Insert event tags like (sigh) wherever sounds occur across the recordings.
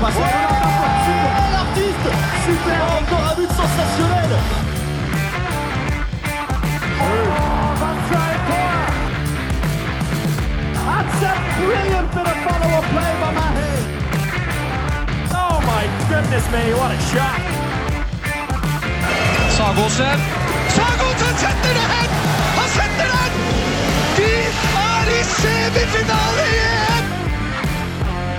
passe l'artiste Super Encore un but sensationnel That's a brilliant bit of follow-up play by Mahe. Oh my goodness me, what a shot! Sagosen. Sagosen setter det hen! Han setter den! De er i semifinale!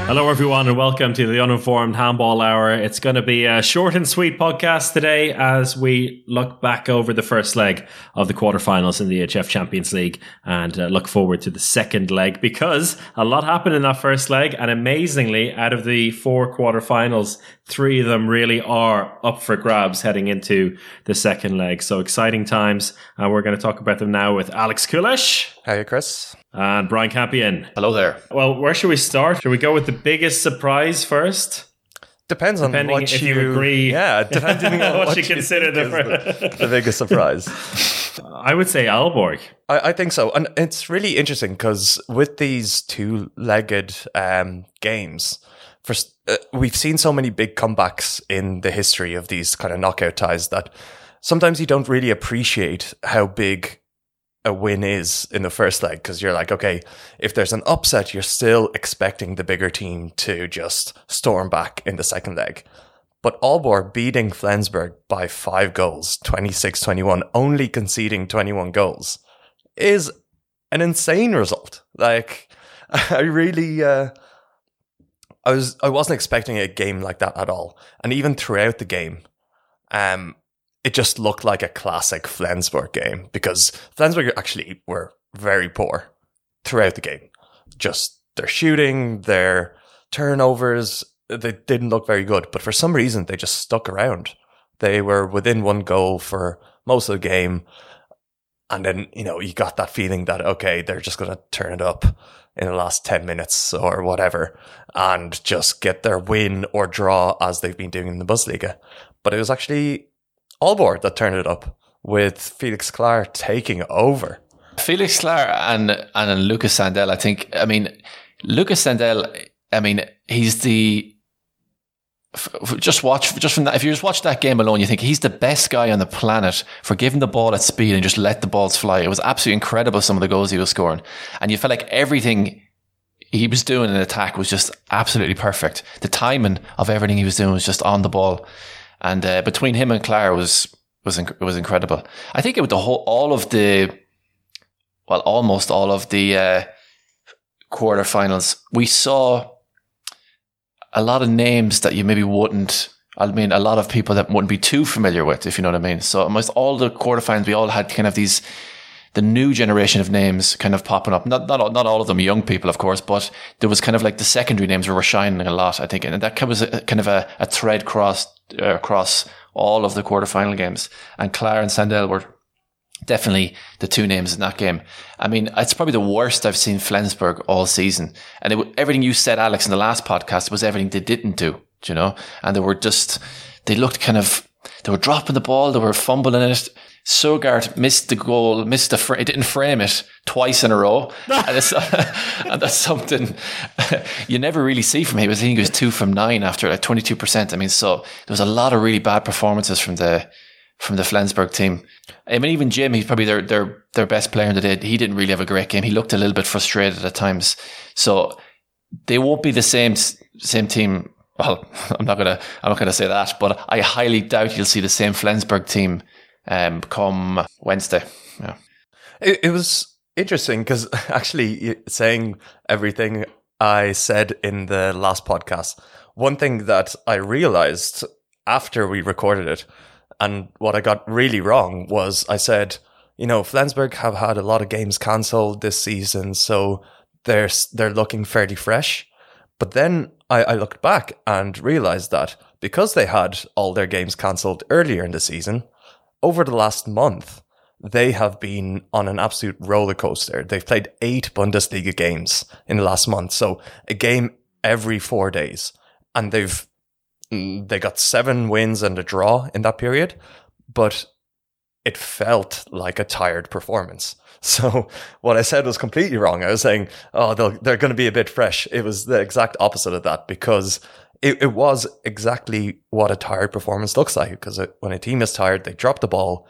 Hello, everyone, and welcome to the Uninformed Handball Hour. It's going to be a short and sweet podcast today as we look back over the first leg of the quarterfinals in the EHF Champions League and uh, look forward to the second leg because a lot happened in that first leg. And amazingly, out of the four quarterfinals, three of them really are up for grabs heading into the second leg. So exciting times. And we're going to talk about them now with Alex Kulish. Hey, Chris. And Brian Campion. Hello there. Well, where should we start? Should we go with the biggest surprise first? Depends on Depending what if you agree. Yeah, (laughs) depending on What what, you consider think the- is the, the biggest surprise. I would say Aalborg. I, I think so, and it's really interesting because with these two-legged um, games, for uh, we've seen so many big comebacks in the history of these kind of knockout ties that sometimes you don't really appreciate how big a win is in the first leg because you're like, okay, if there's an upset, you're still expecting the bigger team to just storm back in the second leg. But Aalborg beating Flensburg by five goals, 26 21, only conceding 21 goals, is an insane result. Like, (laughs) I really, uh, I was, I wasn't expecting a game like that at all. And even throughout the game, um, it just looked like a classic Flensburg game because Flensburg actually were very poor throughout the game. Just their shooting, their turnovers, they didn't look very good. But for some reason, they just stuck around. They were within one goal for most of the game. And then, you know, you got that feeling that, okay, they're just going to turn it up in the last 10 minutes or whatever and just get their win or draw as they've been doing in the Bundesliga. But it was actually Aalborg that turned it up with Felix Claar taking over. Felix Claar and and Lukas Sandell, I think. I mean, Lukas Sandell. I mean, he's the. Just watch, just from that. If you just watch that game alone, you think he's the best guy on the planet for giving the ball at speed and just let the balls fly. It was absolutely incredible. Some of the goals he was scoring, and you felt like everything he was doing in attack was just absolutely perfect. The timing of everything he was doing was just on the ball, and uh, between him and Claar was was inc- was incredible. I think it was the whole all of the well, almost all of the uh, quarterfinals, we saw a lot of names that you maybe wouldn't. I mean, a lot of people that wouldn't be too familiar with, if you know what I mean. So almost all the quarterfinals, we all had kind of these, the new generation of names kind of popping up. Not not all- not all of them young people, of course, but there was kind of like the secondary names were shining a lot. I think, and that was a, kind of a, a thread cross uh, across all of the quarterfinal games. And Claar and Sandell were definitely the two names in that game. I mean, it's probably the worst I've seen Flensburg all season. And it, everything you said, Alex, in the last podcast was everything they didn't do, do you know? And they were just, they looked kind of, they were dropping the ball, they were fumbling it. Søgard missed the goal, missed the, fr- it didn't frame it twice in a row. (laughs) and, (laughs) and that's something (laughs) you never really see from him. I think he was two from nine after like 22%. I mean, so there was a lot of really bad performances from the, from the Flensburg team. I mean, even Jim, he's probably their their their best player in the day. He didn't really have a great game. He looked a little bit frustrated at times. So they won't be the same same team. Well, I'm not gonna I'm not gonna say that, but I highly doubt you'll see the same Flensburg team um, come Wednesday. Yeah. It, it was interesting because (laughs) actually saying everything I said in the last podcast, one thing that I realized after we recorded it and what I got really wrong was I said, you know, Flensburg have had a lot of games cancelled this season, so they're they're looking fairly fresh. But then I, I looked back and realized that because they had all their games cancelled earlier in the season, over the last month, they have been on an absolute roller coaster. They've played eight Bundesliga games in the last month, so a game every four days, and they've mm, they got seven wins and a draw in that period, but it felt like a tired performance. (laughs) So what I said was completely wrong. I was saying, oh, they're going to be a bit fresh. It was the exact opposite of that because it, it was exactly what a tired performance looks like because when a team is tired, they drop the ball,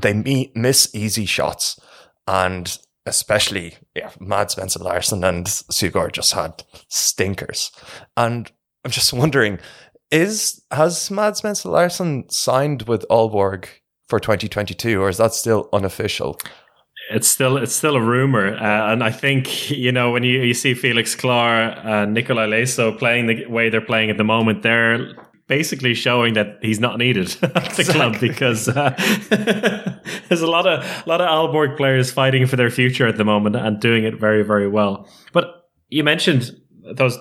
they miss easy shots, and especially yeah, Mensah Larsen and Søgard just had stinkers. And I'm just (laughs) wondering, is has Mads Mensah Larsen signed with Aalborg for 2022, or is that still unofficial? It's still it's still a rumor, uh, and I think you know when you, you see Felix Claar and Nikolaj Læsø playing the way they're playing at the moment, they're basically showing that he's not needed (laughs) at the club because uh, (laughs) there's a lot of a lot of Aalborg players fighting for their future at the moment and doing it very very well. But you mentioned those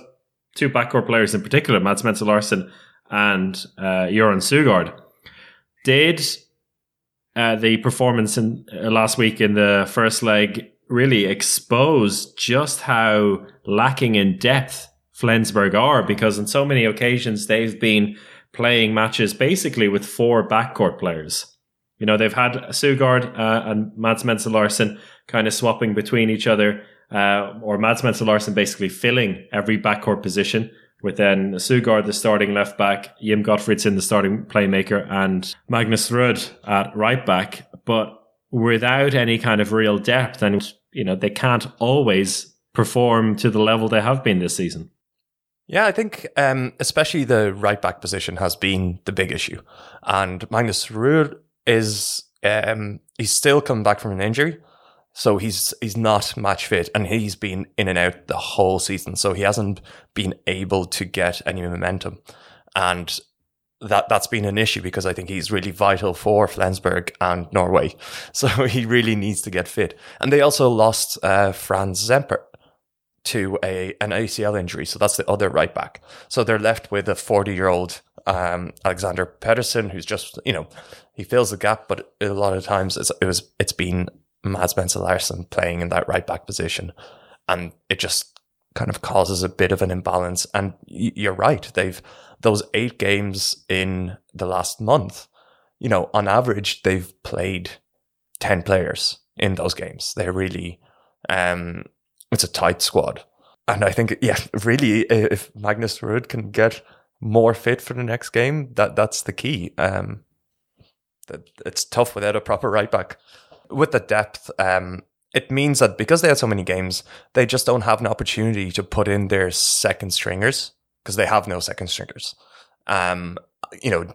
two backcourt players in particular, Mads Mensah Larsen and uh, Göran Søgard. Did uh, the performance in uh, last week in the first leg really exposed just how lacking in depth Flensburg are? Because on so many occasions they've been playing matches basically with four backcourt players. You know, they've had Søgard uh, and Mads Mensah Larsen kind of swapping between each other uh, or Mads Mensah Larsen basically filling every backcourt position with then Søgard, the starting left back, Jim Gottfridsson, the starting playmaker, and Magnus Rød at right back. But without any kind of real depth, and you know they can't always perform to the level they have been this season. Yeah, I think um, especially the right back position has been the big issue, and Magnus Rød is um, he's still coming back from an injury. So he's he's not match fit, and he's been in and out the whole season. So he hasn't been able to get any momentum, and that that's been an issue because I think he's really vital for Flensburg and Norway. (laughs) So he really needs to get fit. And they also lost uh, Franz Semper to a an ACL injury, so that's the other right back. So they're left with a forty year old um, Alexander Petersson, who's just you know he fills the gap, but a lot of times it's, it was it's been Mads Larsen playing in that right back position. And it just kind of causes a bit of an imbalance. And you're right. They've, those eight games in the last month, you know, on average, they've played 10 players in those games. They're really, um, it's a tight squad. And I think, yeah, (laughs) really, if Magnus Rød can get more fit for the next game, that that's the key. Um, it's tough without a proper right back with the depth, um, it means that because they had so many games, they just don't have an opportunity to put in their second stringers because they have no second stringers. Um, you know,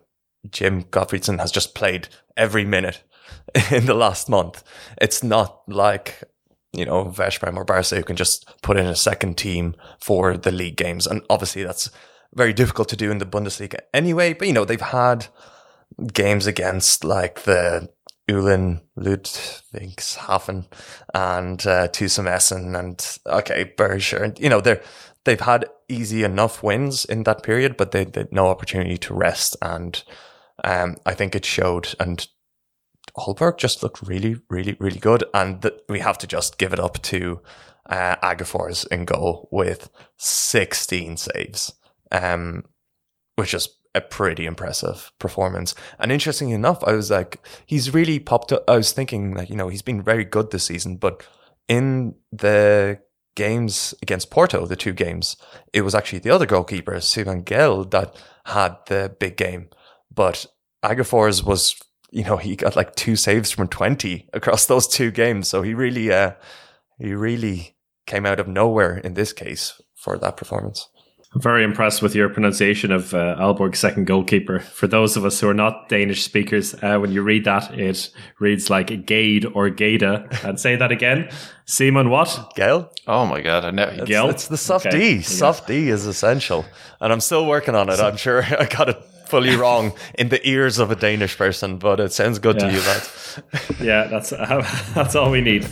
Jim Gottfridsson has just played every minute (laughs) in the last month. It's not like, you know, Veszprem or Barca who can just put in a second team for the league games. And obviously that's very difficult to do in the Bundesliga anyway. But, you know, they've had games against like the Eulen Ludwigshafen and uh, TUSEM Essen and okay Berger and you know they're they've had easy enough wins in that period, but they had no opportunity to rest and um, I think it showed and Aalborg just looked really really really good and th- we have to just give it up to uh, Aggefors in goal with 16 saves, um, which is a pretty impressive performance. And interestingly enough, I was like, he's really popped up. I was thinking like, you know, he's been very good this season, but in the games against Porto, the two games, it was actually the other goalkeeper, Simon Gade, that had the big game. But Aggefors was, you know, he got like two saves from 20 across (laughs) those two games. So he really, uh, he really came out of nowhere in this case for that performance. I'm very impressed with your pronunciation of uh, Aalborg's second goalkeeper. For those of us who are not Danish speakers, uh, when you read that, it reads like Gade or Gada. And say that again. Simon, what? Gail? Oh my God. I know. It's, it's the soft okay. D. Soft D is essential. And I'm still working on it. I'm sure (laughs) I got it fully (laughs) wrong in the ears of a Danish person, but it sounds good yeah. to you, lads. yeah, that's, uh, (laughs) that's all we need.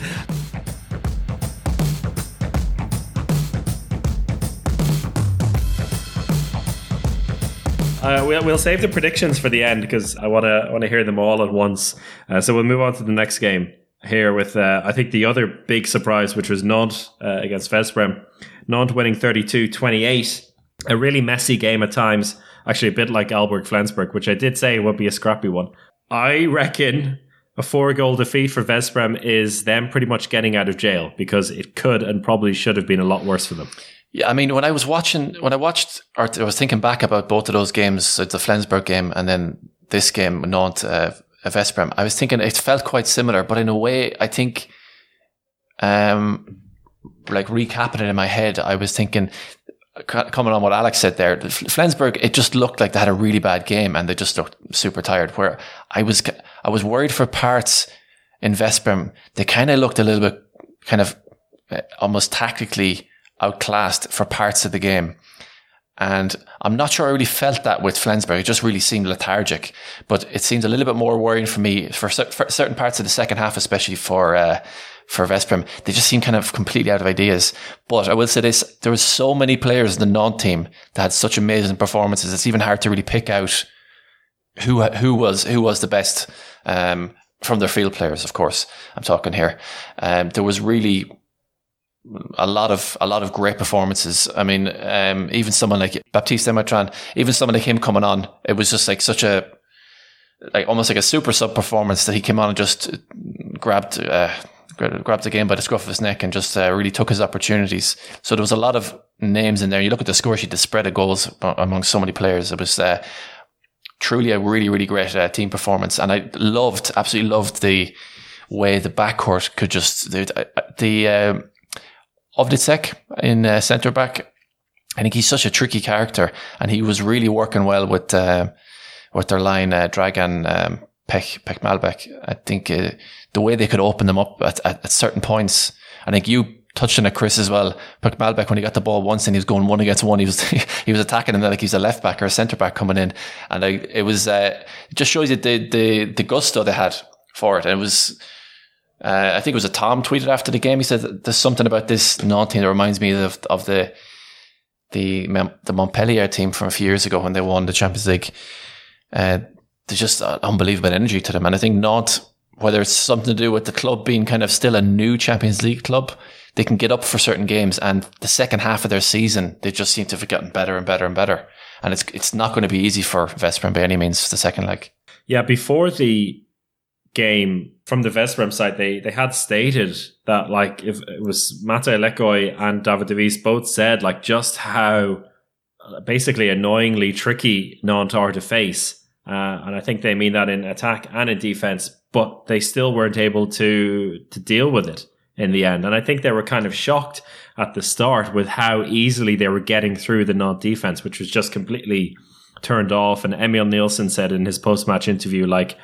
Uh, we'll, we'll save the predictions for the end because I want to want to hear them all at once. Uh, so we'll move on to the next game here with uh, I think the other big surprise, which was Nantes uh, against Veszprem. Nantes winning 32-28. A really messy game at times. Actually, a bit like Aalborg Flensburg, which I did say would be a scrappy one. I reckon a four goal defeat for Veszprem is them pretty much getting out of jail because it could and probably should have been a lot worse for them. Yeah, I mean, when I was watching, when I watched, or I was thinking back about both of those games, so the Flensburg game and then this game, Nantes, uh, Veszprem, I was thinking it felt quite similar, but in a way, I think, um, like recapping it in my head, I was thinking, coming on what Alex said there, Flensburg, it just looked like they had a really bad game and they just looked super tired. Where I was, I was worried for parts in Veszprem. They kind of looked a little bit kind of uh, almost tactically outclassed for parts of the game. And I'm not sure I really felt that with Flensburg. It just really seemed lethargic. But it seemed a little bit more worrying for me for, for certain parts of the second half, especially for uh, for Veszprem. They just seemed kind of completely out of ideas. But I will say this: there was so many players in the Nantes team that had such amazing performances. It's even hard to really pick out who who was who was the best um, from their field players. Of course, I'm talking here. Um, there was really a lot of a lot of great performances. I mean, um, even someone like Baptiste Damatrin, even someone like him coming on, it was just like such a like almost like a super sub performance that he came on and just grabbed uh, grabbed the game by the scruff of his neck and just uh, really took his opportunities. So there was a lot of names in there. You look at the score sheet, the spread of goals among so many players. It was uh, truly a really really great uh, team performance, and I loved absolutely loved the way the backcourt could just the the um, Ovdicek in uh, centre back. I think he's such a tricky character, and he was really working well with uh, with their line, uh, Dragan um, Malbec. I think uh, the way they could open them up at, at, at, certain points. I think you touched on it, Chris, as well. Pech Malbec, when he got the ball once and he was going one against one, he was (laughs) he was attacking them like he's a left back or a centre back coming in, and I, it was uh, it just shows you the the the gusto they had for it. And it was uh, I think it was a Tom tweeted after the game. He said there's something about this Nantes team that reminds me of of the the the Montpellier team from a few years ago when they won the Champions League. Uh, there's just unbelievable energy to them, and I think not whether it's something to do with the club being kind of still a new Champions League club. They can get up for certain games, and the second half of their season, they just seem to have gotten better and better and better. And it's it's not going to be easy for Veszprem by any means. The second leg. Yeah, before the game from the Veszprem side, they they had stated that like if it was Máté Lékai and David Davis both said like just how uh, basically annoyingly tricky Nantes are to face. Uh, and I think they mean that in attack and in defense, but they still weren't able to to deal with it in the end. And I think they were kind of shocked at the start with how easily they were getting through the Nantes defense, which was just completely turned off. And Emil Nielsen said in his post match interview, like,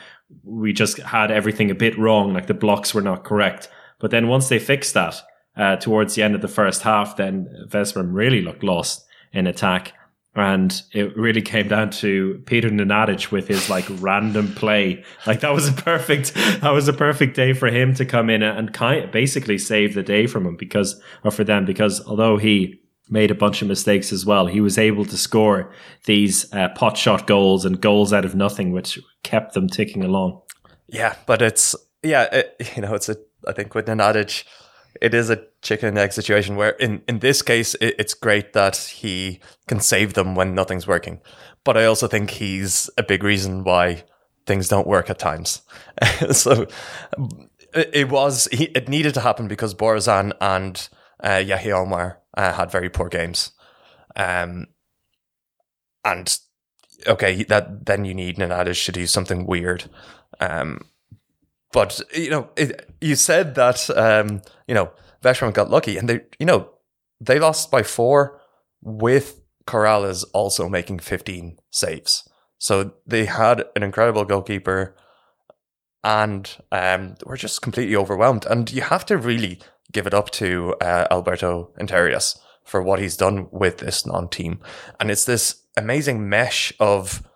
we just had everything a bit wrong, like the blocks were not correct. But then once they fixed that uh, towards the end of the first half, then Veszprem really looked lost in attack. And it really came down to Peter Nenadic with his like random play. Like that was a perfect, (laughs) that was a perfect day for him to come in and kind of basically save the day from him because, or for them, because although he made a bunch of mistakes as well. He was able to score these uh, pot shot goals and goals out of nothing, which kept them ticking along. Yeah, but it's yeah, it, (laughs) you know, it's a I think with Nenadic, it is a chicken and egg situation where in in this case it, it's great that he can save them when nothing's working, but I also think he's a big reason why things don't work at times. (laughs) so it, it was it needed to happen because Borazan and uh, Yahya Omar uh, had very poor games. Um, and okay, that then you need Nenadic to do something weird. Um, but you know, it, you said that um, you know Veszprem got lucky, and they you know they lost by four with Corrales also making fifteen saves. So they had an incredible goalkeeper, and um, were just completely overwhelmed. And you have to really give it up to uh, Alberto Entrerríos for what he's done with this Nantes team. And it's this amazing mesh of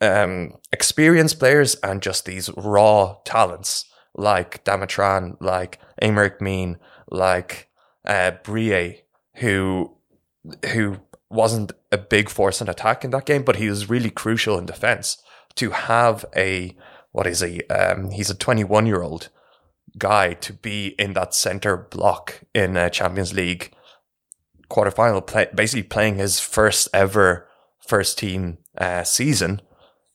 um, experienced players and just these raw talents like Damatrin, like Aymeric Minne, like uh, Brie, who who wasn't a big force in attack in that game, but he was really crucial in defense. To have a what is he? Um, he's a 21 year old guy to be in that center block in a Champions League quarterfinal, play, basically playing his first ever first team uh, season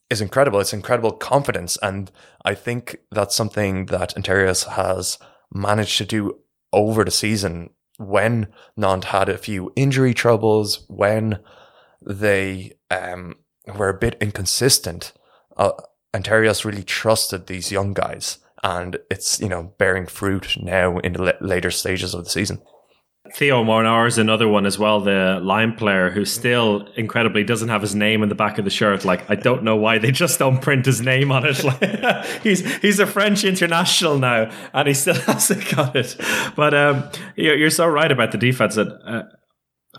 is incredible. It's incredible confidence. And I think that's something that Entrerríos has managed to do over the season when Nantes had a few injury troubles, when they um, were a bit inconsistent, uh, really trusted these young guys, and it's you know bearing fruit now in the later stages of the season. Theo Mornar is another one as well, the line player who still incredibly doesn't have his name in the back of the shirt. Like I don't know why they just don't print his name on it. (laughs) Like, he's he's a French international now, and he still (laughs) hasn't got it. But um, you're, you're, so right about the defense. That uh,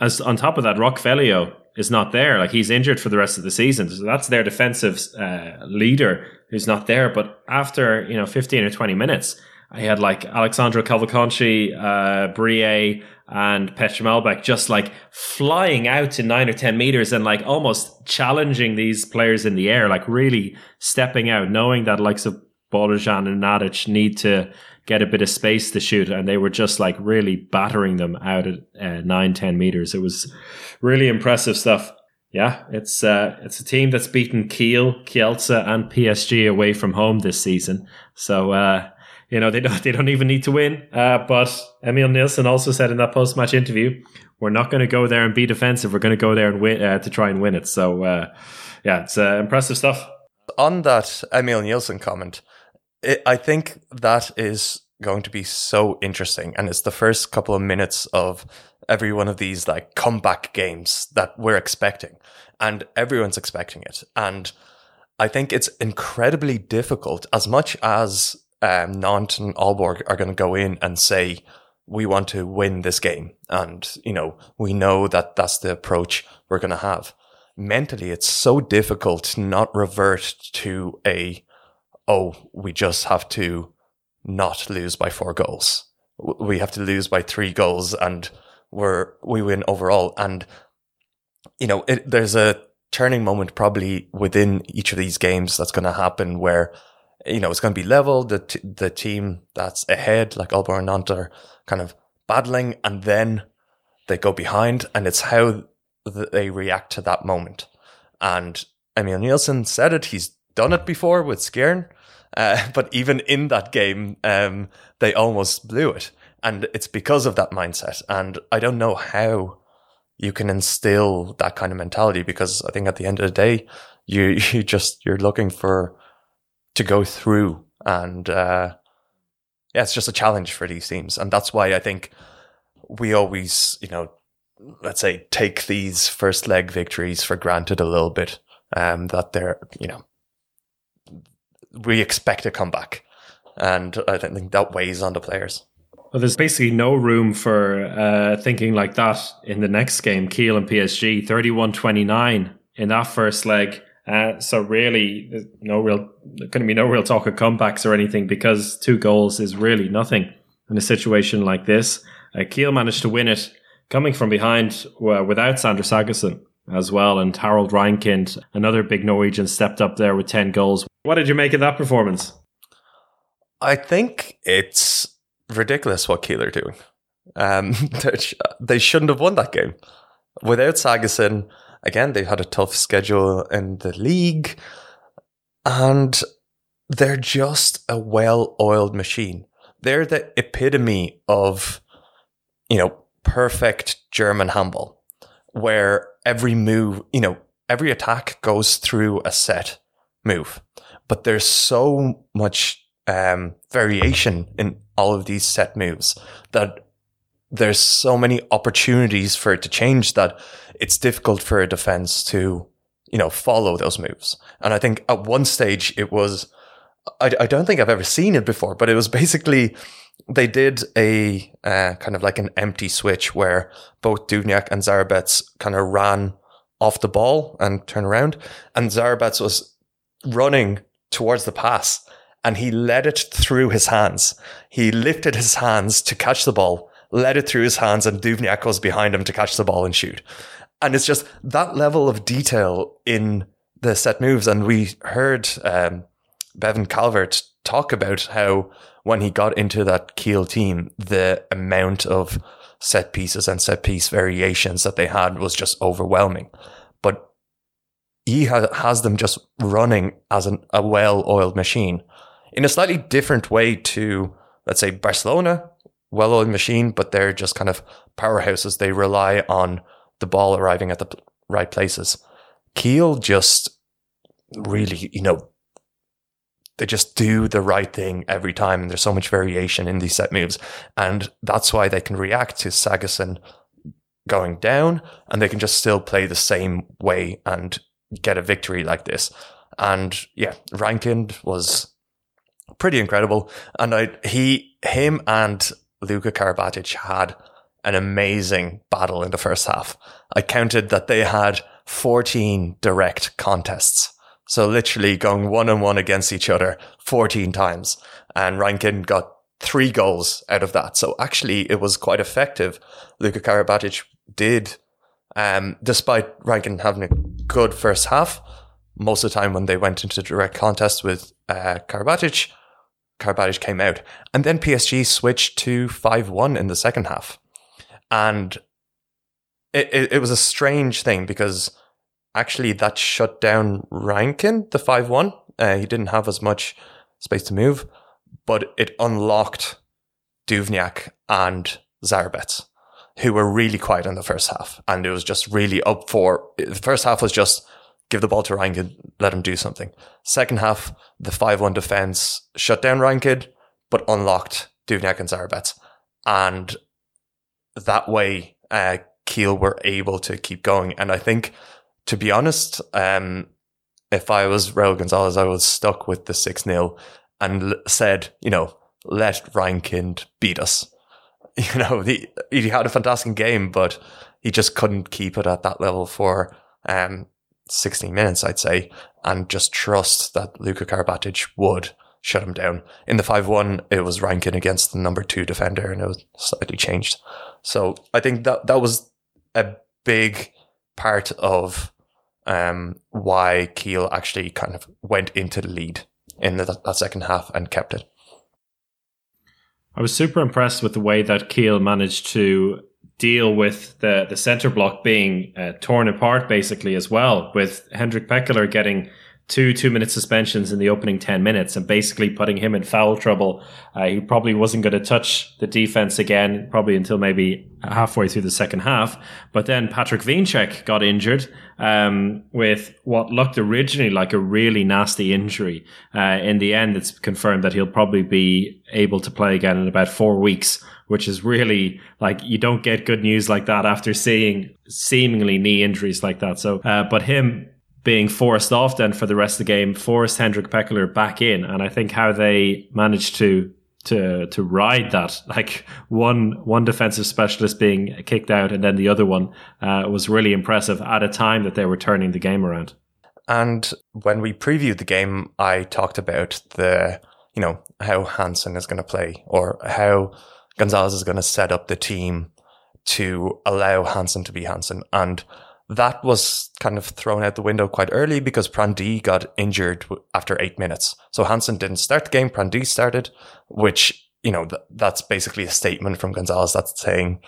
as on top of that, Rock Feliho is not there. Like he's injured for the rest of the season, so that's their defensive uh, leader who's not there. But after you know 15 or 20 minutes, I had like Alexandre Cavalcanti, uh, Brie and Pechmalbec just like flying out to nine or 10 meters and like almost challenging these players in the air, like really stepping out, knowing that likes of Borujan and Nadic need to get a bit of space to shoot. And they were just like really battering them out at uh, nine, 10 meters. It was really impressive stuff. Yeah, it's uh, it's a team that's beaten Kiel, Kielce, and PSG away from home this season. So uh, you know, they don't (laughs) they don't even need to win. Uh, but Emil Nielsen also said in that post match interview, "We're not going to go there and be defensive. We're going to go there and win uh, to try and win it." So, uh, yeah, it's uh, impressive stuff. On that Emil Nielsen comment, it, I think that is going to be so interesting, and it's the first couple of minutes of every one of these like comeback games that we're expecting, and everyone's expecting it, and. I think it's incredibly difficult as much as um, Nantes and Aalborg are going to go in and say, we want to win this game. And, you know, we know that that's the approach we're going to have. Mentally, it's so difficult to not revert to a, oh, we just have to not lose by four goals. We have to lose by three goals and we're, we win overall. And, you know, it, there's a turning moment probably within each of these games that's going to happen where you know, it's going to be level. The t- the team that's ahead, like Aalborg and Nantes, are kind of battling, and then they go behind, and it's how th- they react to that moment. And Emil Nielsen said it; he's done it before with Skjern, uh, (laughs) but even in that game, um, they almost blew it, and it's because of that mindset. And I don't know how you can instill that kind of mentality because I think at the end of the day, you (laughs) you just you're looking for to go through. And uh, yeah, it's just a challenge for these teams. And that's why I think we always, you know, let's say take these first leg victories for granted a little bit. Um, that they're, you know, we expect a comeback. And I don't think that weighs on the players. Well, there's basically no room for uh, thinking like that in the next game, Kiel and PSG, 31 29 in that first leg. Uh, so really, no real, going to be no real talk of comebacks or anything because two goals is really nothing in a situation like this. Uh, Kiel managed to win it coming from behind uh, without Sander Sagosen as well, and Harald Reinkind, another big Norwegian, stepped up there with ten goals. What did you make of that performance? I think it's ridiculous what Kiel are doing. Um, (laughs) they shouldn't have won that game without Sagosen again, they've had a tough schedule in the league and they're just a well oiled machine. They're the epitome of, you know, perfect German handball where every move, you know, every attack goes through a set move, but there's so much um, variation in all of these set moves that there's so many opportunities for it to change that it's difficult for a defense to, you know, follow those moves. And I think at one stage it was, I, I don't think I've ever seen it before, but it was basically they did a uh, kind of like an empty switch where both Duvnjak and Zarabec kind of ran off the ball and turn around, and Zarabec was running towards the pass and he led it through his hands. He lifted his hands to catch the ball led it through his hands, and Duvnjak was behind him to catch the ball and shoot. And it's just that level of detail in the set moves. And we heard um, Bevan Calvert talk about how when he got into that Kiel team, the amount of set pieces and set piece variations that they had was just overwhelming. But he has them just running as an, a well oiled machine in a slightly different way to, let's say, Barcelona, well-oiled machine, but they're just kind of powerhouses. They rely on the ball arriving at the right places. Kiel just really, you know, they just do the right thing every time. And there's so much variation in these set moves. And that's why they can react to Sagosen going down and they can just still play the same way and get a victory like this. And yeah, Reinkind was pretty incredible. And I, he, him and Luka Karabatic had an amazing battle in the first half. I counted that they had 14 direct contests. So literally going one on one against each other 14 times. And Reinkind got three goals out of that. So actually it was quite effective. Luka Karabatic did, um, despite Reinkind having a good first half, most of the time when they went into direct contest with uh, Karabatic, Karabatic came out. And then PSG switched to 5 1 in the second half. And it, it, it was a strange thing because actually that shut down Reinkind, the 5 1. Uh, he didn't have as much space to move, but it unlocked Duvnjak and Zarabec, who were really quiet in the first half. And it was just really up for the first half was just give the ball to Reinkind, let him do something. Second half, the 5 1 defense shut down Reinkind, but unlocked Duvnjak and Zarabec. And that way, uh, were able to keep going. And I think, to be honest, um, if I was Raul Gonzalez, I was stuck with the 6 0 and l- said, you know, let Reinkind beat us. (laughs) You know, the, he had a fantastic game, but he just couldn't keep it at that level for um, 16 minutes, I'd say, and just trust that Luka Karabatic would shut him down. In the 5 1, it was Reinkind against the number two defender, and it was slightly changed. So I think that that was a big part of um, why Kiel actually kind of went into the lead in the, that second half and kept it. I was super impressed with the way that Kiel managed to deal with the, the center block being uh, torn apart basically as well, with Hendrik Pekeler getting two two minute suspensions in the opening 10 minutes and basically putting him in foul trouble. Uh, he probably wasn't going to touch the defense again, probably until maybe halfway through the second half. But then Patrick Wiencek got injured um, with what looked originally like a really nasty injury. Uh, in the end, it's confirmed that he'll probably be able to play again in about four weeks. Which is really like you don't get good news like that after seeing seemingly knee injuries like that. So, uh, but him being forced off then for the rest of the game forced Hendrik Pekeler back in. And I think how they managed to to to ride that, (laughs) like one one defensive specialist being kicked out and then the other one uh, was really impressive at a time that they were turning the game around. And when we previewed the game, I talked about the, you know, how Hansen is going to play or how Gonzalez is going to set up the team to allow Hansen to be Hansen. And that was kind of thrown out the window quite early because Prandi got injured after eight minutes. So Hansen didn't start the game. Prandi started, which, you know, th- that's basically a statement from Gonzalez that's saying,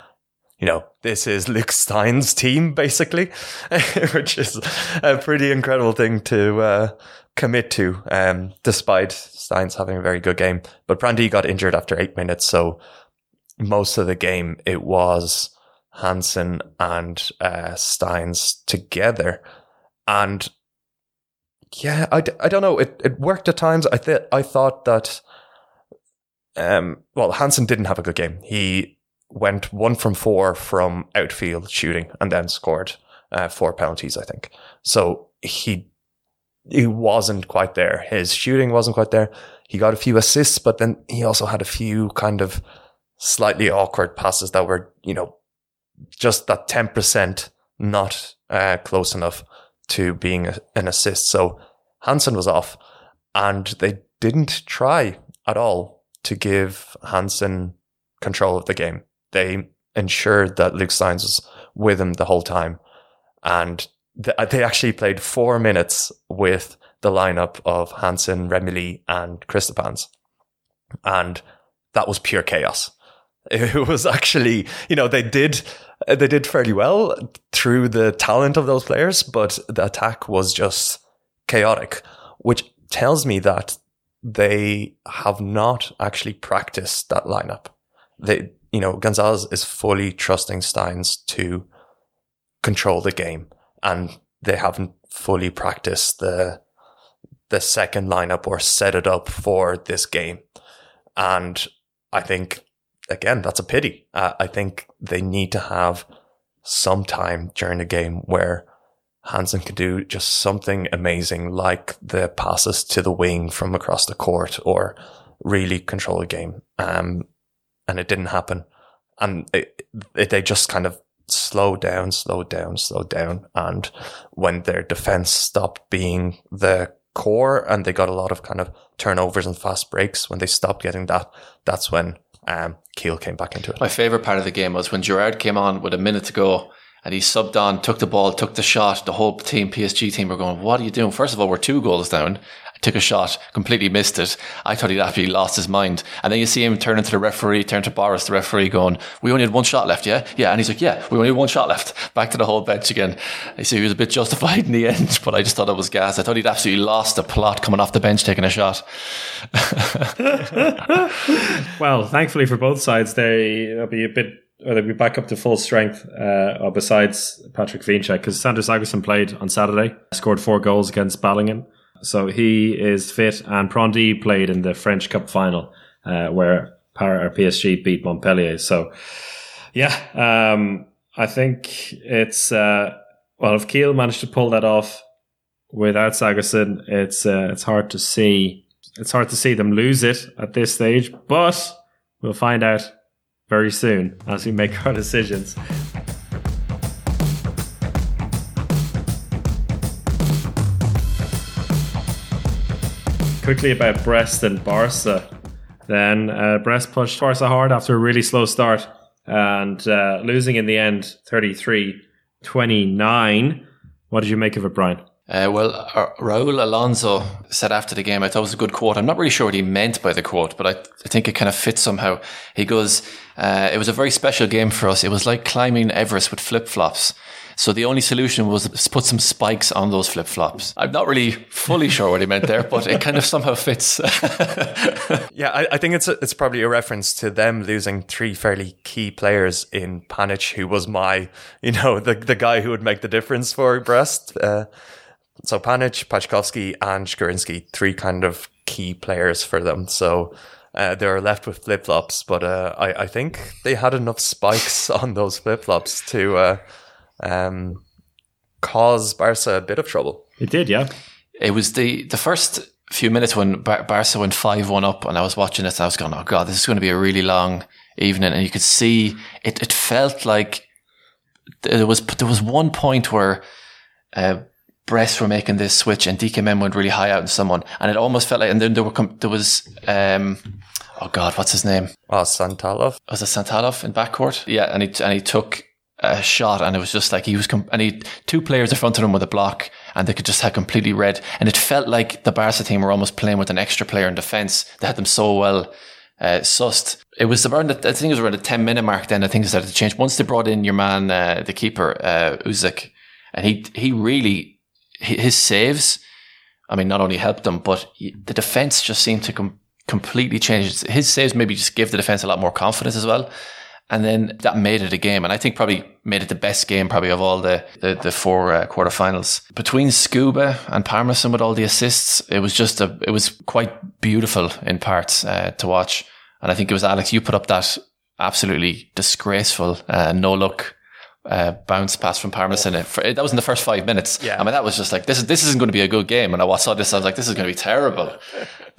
you know, this is Luc Steins' team, basically, (laughs) which is a pretty incredible thing to uh, commit to, um, despite Steins having a very good game. But Prandi got injured after eight minutes. So most of the game, it was Hansen and uh, Steins together. And yeah, I, I don't know. It, it worked at times. I, th- I thought that, um, well, Hansen didn't have a good game. He went one from four from outfield shooting and then scored uh, four penalties, I think. So he he wasn't quite there. His shooting wasn't quite there. He got a few assists, but then he also had a few kind of slightly awkward passes that were, you know, just that 10% not uh, close enough to being a, an assist. So Hansen was off and they didn't try at all to give Hansen control of the game. They ensured that Luc Steins was with him the whole time. And th- they actually played four minutes with the lineup of Hansen, Remili, and Kristopans. And that was pure chaos. (laughs) It was actually, you know, they did they did fairly well through the talent of those players, but the attack was just chaotic, which tells me that they have not actually practiced that lineup. They you know, Gonzalez is fully trusting Steins to control the game, and they haven't fully practiced the the second lineup or set it up for this game. And I think again that's a pity. Uh, I think they need to have some time during the game where Hansen could do just something amazing, like the passes to the wing from across the court, or really control the game. Um, and it didn't happen, and it, it, they just kind of slowed down, slowed down, slowed down, and when their defense stopped being the core, and they got a lot of kind of turnovers and fast breaks, when they stopped getting that, that's when um, Kiel came back into it. My favorite part of the game was when Gerard came on with a minute to go and he subbed on, took the ball, took the shot. The whole team, PSG team, were going, "What are you doing?" First of all, we're two goals down. I took a shot, completely missed it. I thought he'd absolutely lost his mind. And then you see him turn into the referee, turn to Boris, the referee, going, "We only had one shot left, yeah, yeah." And he's like, "Yeah, we only had one shot left." Back to the whole bench again. I see he was a bit justified in the end, (laughs) but I just thought it was gas. I thought he'd absolutely lost the plot coming off the bench taking a shot. (laughs) well, thankfully for both sides, they will be a bit or they'll be back up to full strength uh, besides Patrick Wiencek because Sander Sagosen played on Saturday, scored four goals against Balingen. So he is fit, and Prandi played in the French Cup final uh, where Par- PSG beat Montpellier. So, yeah, um, I think it's uh, well if Kiel managed to pull that off without Sagosen, it's uh, it's hard to see it's hard to see them lose it at this stage, but we'll find out very soon as we make our (laughs) decisions. Quickly about Brest and Barca. Then uh, Brest pushed Barca hard after a really slow start and uh, losing in the end 33 29. What did you make of it, Brian? Uh, well, uh, Raul Alonso said after the game, I thought it was a good quote. I'm not really sure what he meant by the quote, but I, I think it kind of fits somehow. He goes, uh, it was a very special game for us. It was like climbing Everest with flip flops. So the only solution was to put some spikes on those flip flops. I'm not really fully sure what he meant there, but it kind of somehow fits. (laughs) yeah, I, I, think it's a, it's probably a reference to them losing three fairly key players in Panic, who was my, you know, the the guy who would make the difference for Brest. Uh, so Panic, Pachkovsky, and Shkurinsky, three kind of key players for them. So uh, they're left with flip flops, but uh, I, I think they had enough spikes (laughs) on those flip flops to uh, um, cause Barca a bit of trouble. It did, yeah. It was the the first few minutes when Bar- Barca went five one up, and I was watching this, and I was going, "Oh God, this is going to be a really long evening." And you could see it. It felt like there was there was one point where. Uh, Brest were making this switch and Dika Mem went really high out in someone and it almost felt like and then there were there was um oh god what's his name oh Santalov was it Santalov in backcourt yeah and he and he took a shot and it was just like he was com- and he two players in front of him with a block and they could just have completely red and it felt like the Barca team were almost playing with an extra player in defense they had them so well uh, sussed. It was around the, I think it was around the 10 minute mark then I think it started to change. Once they brought in your man, uh, the keeper, uh, Usyk, and he, he really his saves, I mean, not only helped them, but the defense just seemed to com- completely change. His saves maybe just give the defense a lot more confidence as well. And then that made it a game. And I think probably made it the best game probably of all the, the, the four uh, quarterfinals. Between Skube and Palmarsson with all the assists, it was just a, it was quite beautiful in parts uh, to watch. And I think it was Alex, you put up that absolutely disgraceful uh, no look uh, bounce pass from Palmarsson. That was in the first five minutes. Yeah. I mean, that was just like, this, this isn't going to be a good game. And I saw this, I was like, this is going to be terrible. (laughs)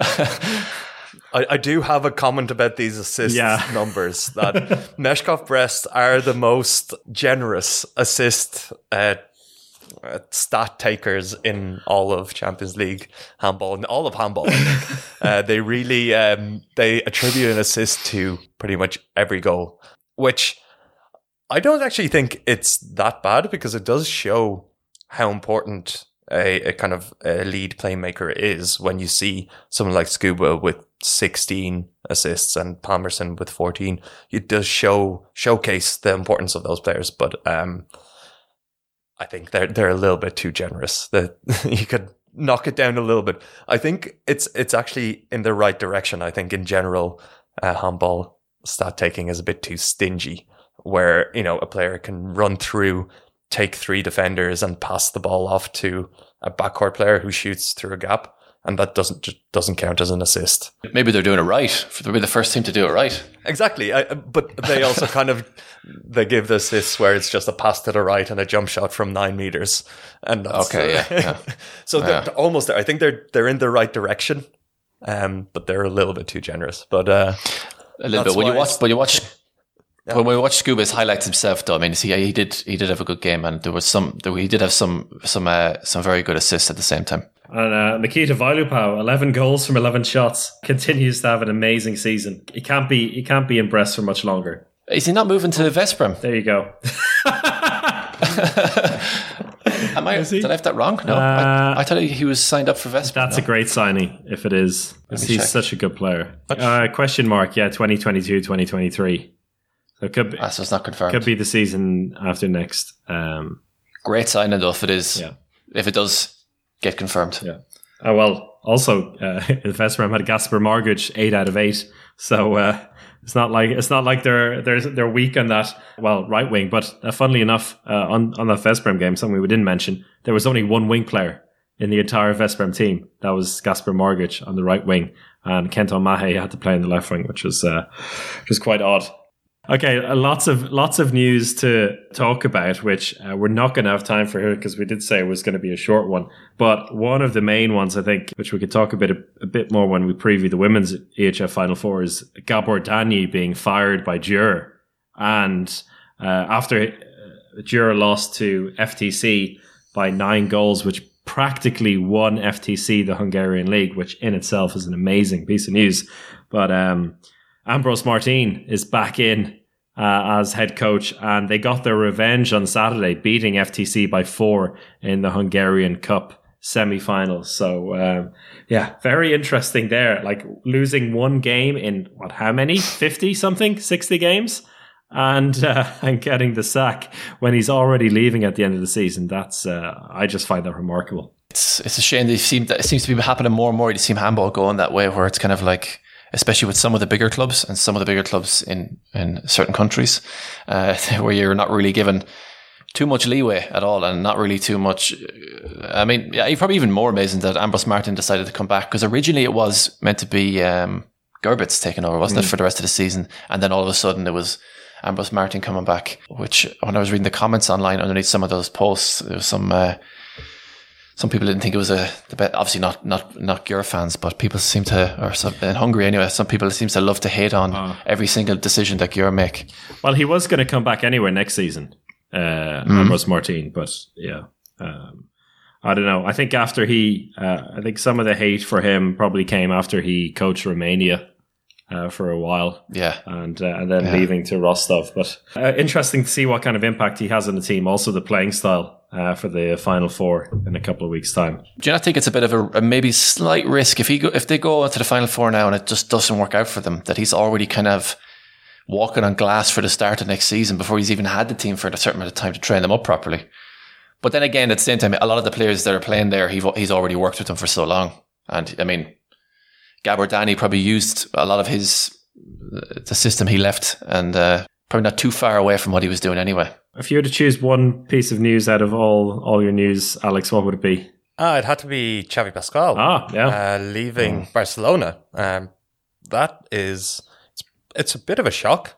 I, I, do have a comment about these assist yeah. (laughs) numbers that (laughs) Meshkov Brest are the most generous assist uh, stat takers in all of Champions League handball and all of handball. (laughs) uh, they really um, they attribute an assist to pretty much every goal, which I don't actually think it's that bad because it does show how important a, a, kind of a lead playmaker is when you see someone like Skube with 16 assists and Palmarsson with 14. It does show showcase the importance of those players, but um, I think they're they're a little bit too generous. That (laughs) you could knock it down a little bit. I think it's it's actually in the right direction. I think in general, uh, handball stat taking is a bit too stingy, where you know a player can run through, take three defenders, and pass the ball off to a backcourt player who shoots through a gap, and that doesn't doesn't count as an assist. Maybe they're doing it right. They'll be the first team to do it right. Exactly, I, but they also (laughs) kind of they give the assists where it's just a pass to the right and a jump shot from nine meters, and that's, Okay, yeah, yeah. (laughs) so they're almost there. I think they're they're in the right direction, um, but they're a little bit too generous. But uh, A little bit. When you watch, when you watch, when we watch Skube's highlights himself, though, I mean, see, he did he did have a good game, and there was some, there, he did have some some uh, some very good assists at the same time. And uh, Nikita Vailupau, eleven goals from eleven shots, continues to have an amazing season. He can't be he can't be impressed for much longer. Is he not moving to Veszprem? There you go. (laughs) (laughs) Am I? he? Did I have that wrong? No, Uh, I, I thought he was signed up for Veszprem. That's no. a great signing if it is. He's check. such a good player. Uh, question mark? Yeah, 2022, 2023. So it could be, so it's not confirmed. could be the season after next. Um, Great signing though if it is. Yeah. If it does get confirmed. Yeah. Oh well. Also, uh, (laughs) had Gasper Marguc eight out of eight. So uh, it's not like it's not like they're they're they're weak on that. Well, right wing, but uh, funnily enough, uh, on on that Veszprem game, something we didn't mention, there was only one wing player in the entire Veszprem team. That was Gasper Marguc on the right wing, and Kentin Mahé had to play in the left wing, which was uh, which was quite odd. Okay, uh, lots of lots of news to talk about, which uh, we're not going to have time for here because we did say it was going to be a short one. But one of the main ones, I think, which we could talk a bit a, bit more when we preview the women's EHF Final Four, is Gabor Danyi being fired by Győr, and uh, after uh, Győr lost to FTC by nine goals, which practically won FTC the Hungarian league, which in itself is an amazing piece of news. But um, Ambros Martín is back in uh, as head coach, and they got their revenge on Saturday, beating FTC by four in the Hungarian Cup semi-finals. So, um, yeah, very interesting there. Like losing one game in what? How many? Fifty something? Sixty games? And uh, (laughs) and getting the sack when he's already leaving at the end of the season. That's uh, I just find that remarkable. It's it's a shame they seem that it seems to be happening more and more. You see handball going that way where it's kind of like especially with some of the bigger clubs and some of the bigger clubs in, in certain countries, uh, (laughs) where you're not really given too much leeway at all and not really too much. uh, I mean, yeah, you're probably even more amazing that Ambros Martín decided to come back because originally it was meant to be um, Gerbitz taking over, wasn't it, for the rest of the season? And then all of a sudden it was Ambros Martín coming back, which when I was reading the comments online underneath some of those posts, there was some. Uh, some people didn't think it was a the bet. Obviously, not not not your fans, but people seem to, or some, in Hungary anyway. Some people seem to love to hate on every single decision that Győr make. Well, he was going to come back anyway next season, uh, Ambros Martín, but yeah. Um, I don't know. I think after he, uh, I think some of the hate for him probably came after he coached Romania uh, for a while Yeah, and uh, and then Yeah. leaving to Rostov. But uh, interesting to see what kind of impact he has on the team. Also, the playing style uh, for the final four in a couple of weeks' time. do you not think it's a bit of a, a maybe slight risk if he go, if they go into the final four now and it just doesn't work out for them that he's already kind of walking on glass for the start of next season before he's even had the team for a certain amount of time to train them up properly. But then again, at the same time, a lot of the players that are playing there, he, he's already worked with them for so long. And I mean, Gabor Danyi probably used a lot of his, the system he left and uh, probably not too far away from what he was doing anyway. If you were to choose one piece of news out of all all your news, Alex, what would it be? Ah, it had to be Xavi Pascual. Ah, yeah. uh, leaving Barcelona. Um, that is, it's, it's a bit of a shock.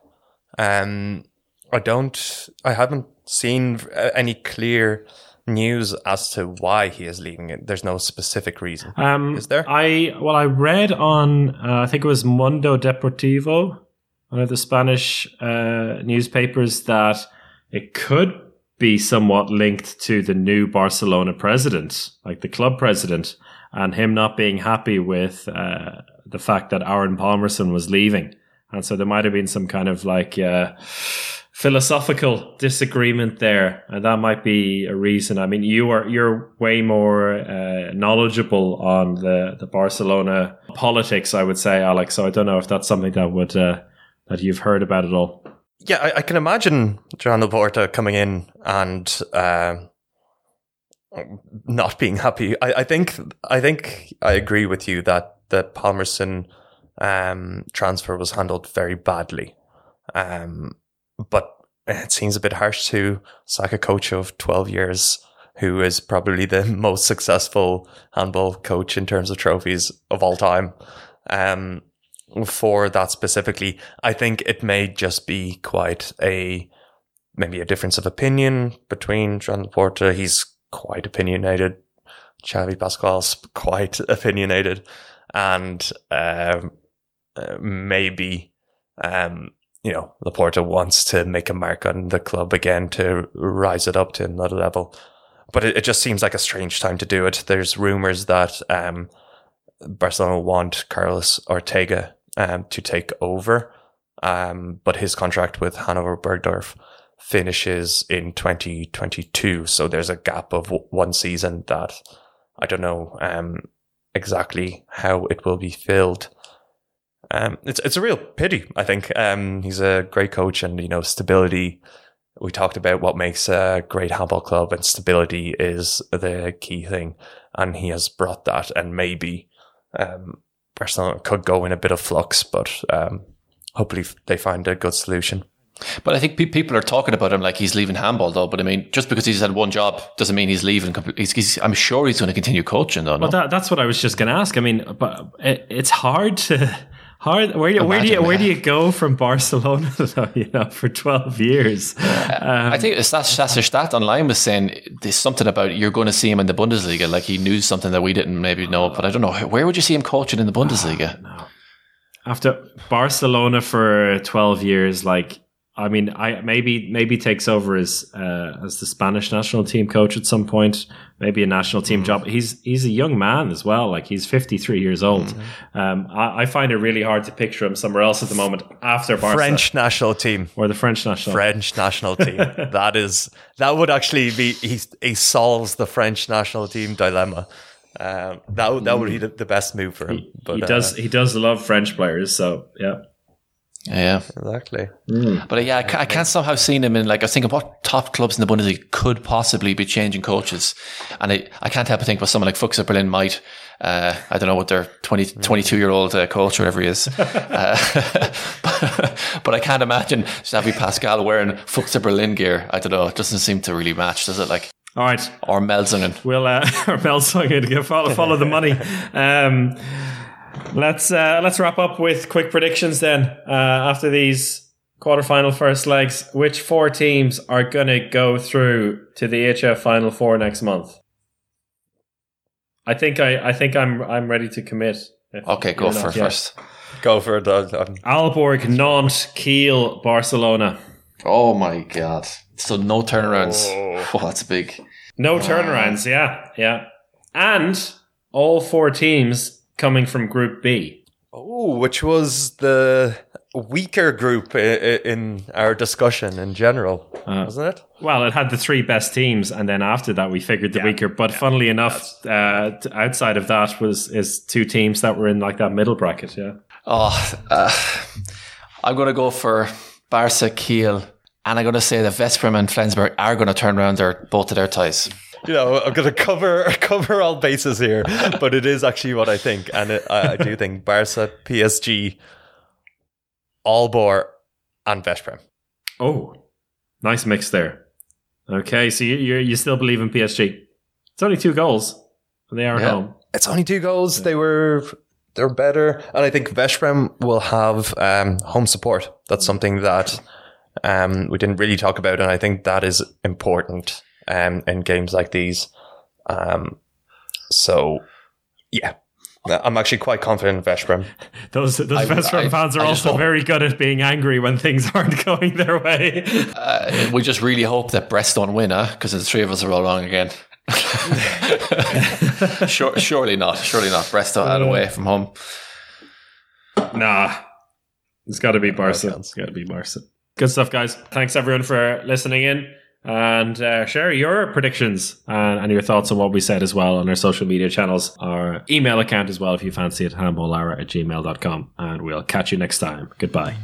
Um, I don't, I haven't seen uh, any clear news as to why he is leaving it. There's no specific reason. Um, Is there? I well, I read on uh, I think it was Mundo Deportivo, one of the Spanish uh, newspapers, that it could be somewhat linked to the new Barcelona president, like the club president, and him not being happy with uh, the fact that Aron Palmarsson was leaving, and so there might have been some kind of like. Uh, philosophical disagreement there, and that might be a reason. I mean, you are you're way more uh, knowledgeable on the the Barcelona politics, I would say, Alex. So I don't know if that's something that would uh, that you've heard about at all. Yeah, I, I can imagine John Laporta coming in and uh, not being happy. I, I think I think I agree with you that the Palmarsson um, transfer was handled very badly. Um, but it seems a bit harsh to sack a coach of 12 years who is probably the (laughs) most successful handball coach in terms of trophies of all time. Um, for that specifically, I think it may just be quite a maybe a difference of opinion between John Laporta. He's quite opinionated. Xavi Pascual's quite (laughs) opinionated, and um, uh, maybe um, you know Laporta wants to make a mark on the club again to rise it up to another level. But it, it just seems like a strange time to do it. There's rumors that um, Barcelona want Carlos Ortega um, to take over, um, but his contract with Hannover Burgdorf finishes in 2022. So there's a gap of w- one season that I don't know um, exactly how it will be filled. Um, it's it's a real pity. I think um, he's a great coach, and you know stability. We talked about what makes a great handball club, and stability is the key thing. And he has brought that, and maybe um, Barcelona could go in a bit of flux, but um, hopefully they find a good solution. But I think pe- people are talking about him like he's leaving handball, though. But I mean, just because he's had one job doesn't mean he's leaving. He's, he's, I'm sure he's going to continue coaching, though. No? Well, that, that's what I was just going to ask. I mean, but it, it's hard to hard. Where, do- where do you where do you go from Barcelona? (laughs) Though, you know, for twelve years. I um, think that stat online was saying there's something about you're going to see him in the Bundesliga. Like he knew something that we didn't maybe know. But I don't know where would you see him coaching in the ah, Bundesliga. After Barcelona for twelve years, like I mean, I maybe maybe takes over as uh, as the Spanish national team coach at some point. Maybe a national team job. He's he's a young man as well. Like he's fifty three years old. Um, I, I find it really hard to picture him somewhere else at the moment after Barca French national team. or the French national. French national team. (laughs) that is that would actually be he he solves the French national team dilemma. Um, that would that would be the, the best move for him. But he uh, does he does love French players. So yeah. Yeah, exactly. but uh, yeah, I, ca- I can't somehow see him in like I was thinking what top clubs in the Bundesliga could possibly be changing coaches, and I, I can't help but think about someone like Fuchs of Berlin might. Uh, I don't know what their 20, 22 year old uh, coach or whatever he is, (laughs) uh, (laughs) but I can't imagine Xavi Pascual wearing Fuchs of Berlin gear. I don't know. It doesn't seem to really match, does it? Like All right. or Melsungen. We'll uh, or Melsungen to follow follow the money. (laughs) Um, let's uh, let's wrap up with quick predictions then. Uh, after these quarterfinal first legs, which four teams are going to go through to the HF Final Four next month? I think I I think I'm I'm ready to commit. Okay, go for it yet. first. Go for it. um, Aalborg, Nantes, Kiel, Barcelona. Oh my god! So no turnarounds. Oh, (laughs) that's big. No turnarounds. Yeah, yeah, and all four teams coming from Group B. Oh, which was the weaker group i- i- in our discussion in general, wasn't it? Well, it had the three best teams, and then after that, we figured the weaker. But funnily enough, uh, outside of that was is two teams that were in like that middle bracket. Yeah, Oh, uh, I'm going to go for Barca, Kiel, and I'm going to say that Veszprem and Flensburg are going to turn around their both of their ties. You know, I'm going to cover (laughs) cover all bases here, but it is actually what I think, and it, I, I do think Barca, PSG, Aalborg, and Veszprem. Oh, nice mix there. Okay, so you you you still believe in PSG? It's only two goals, and they are at Yeah. home. It's only two goals. They were they're better, and I think Veszprem will have um, home support. That's something that um, we didn't really talk about, and I think that is important um, in games like these. Um, so, yeah, I'm actually quite confident in Veszprem. (laughs) Those those I- Veszprem I- fans are I also hope- very good at being angry when things (laughs) aren't going their way. Uh, we just really hope that Brest don't win, huh? Because the three of us are all wrong again. (laughs) sure, surely not. Surely not. Brest out away from home. Nah, it's got to be Barca. It's got to be Barca. Good stuff, guys. Thanks everyone for listening in and uh, share your predictions and, and your thoughts on what we said as well on our social media channels, our email account as well if you fancy it, handballhour at gmail.com. And we'll catch you next time. Goodbye.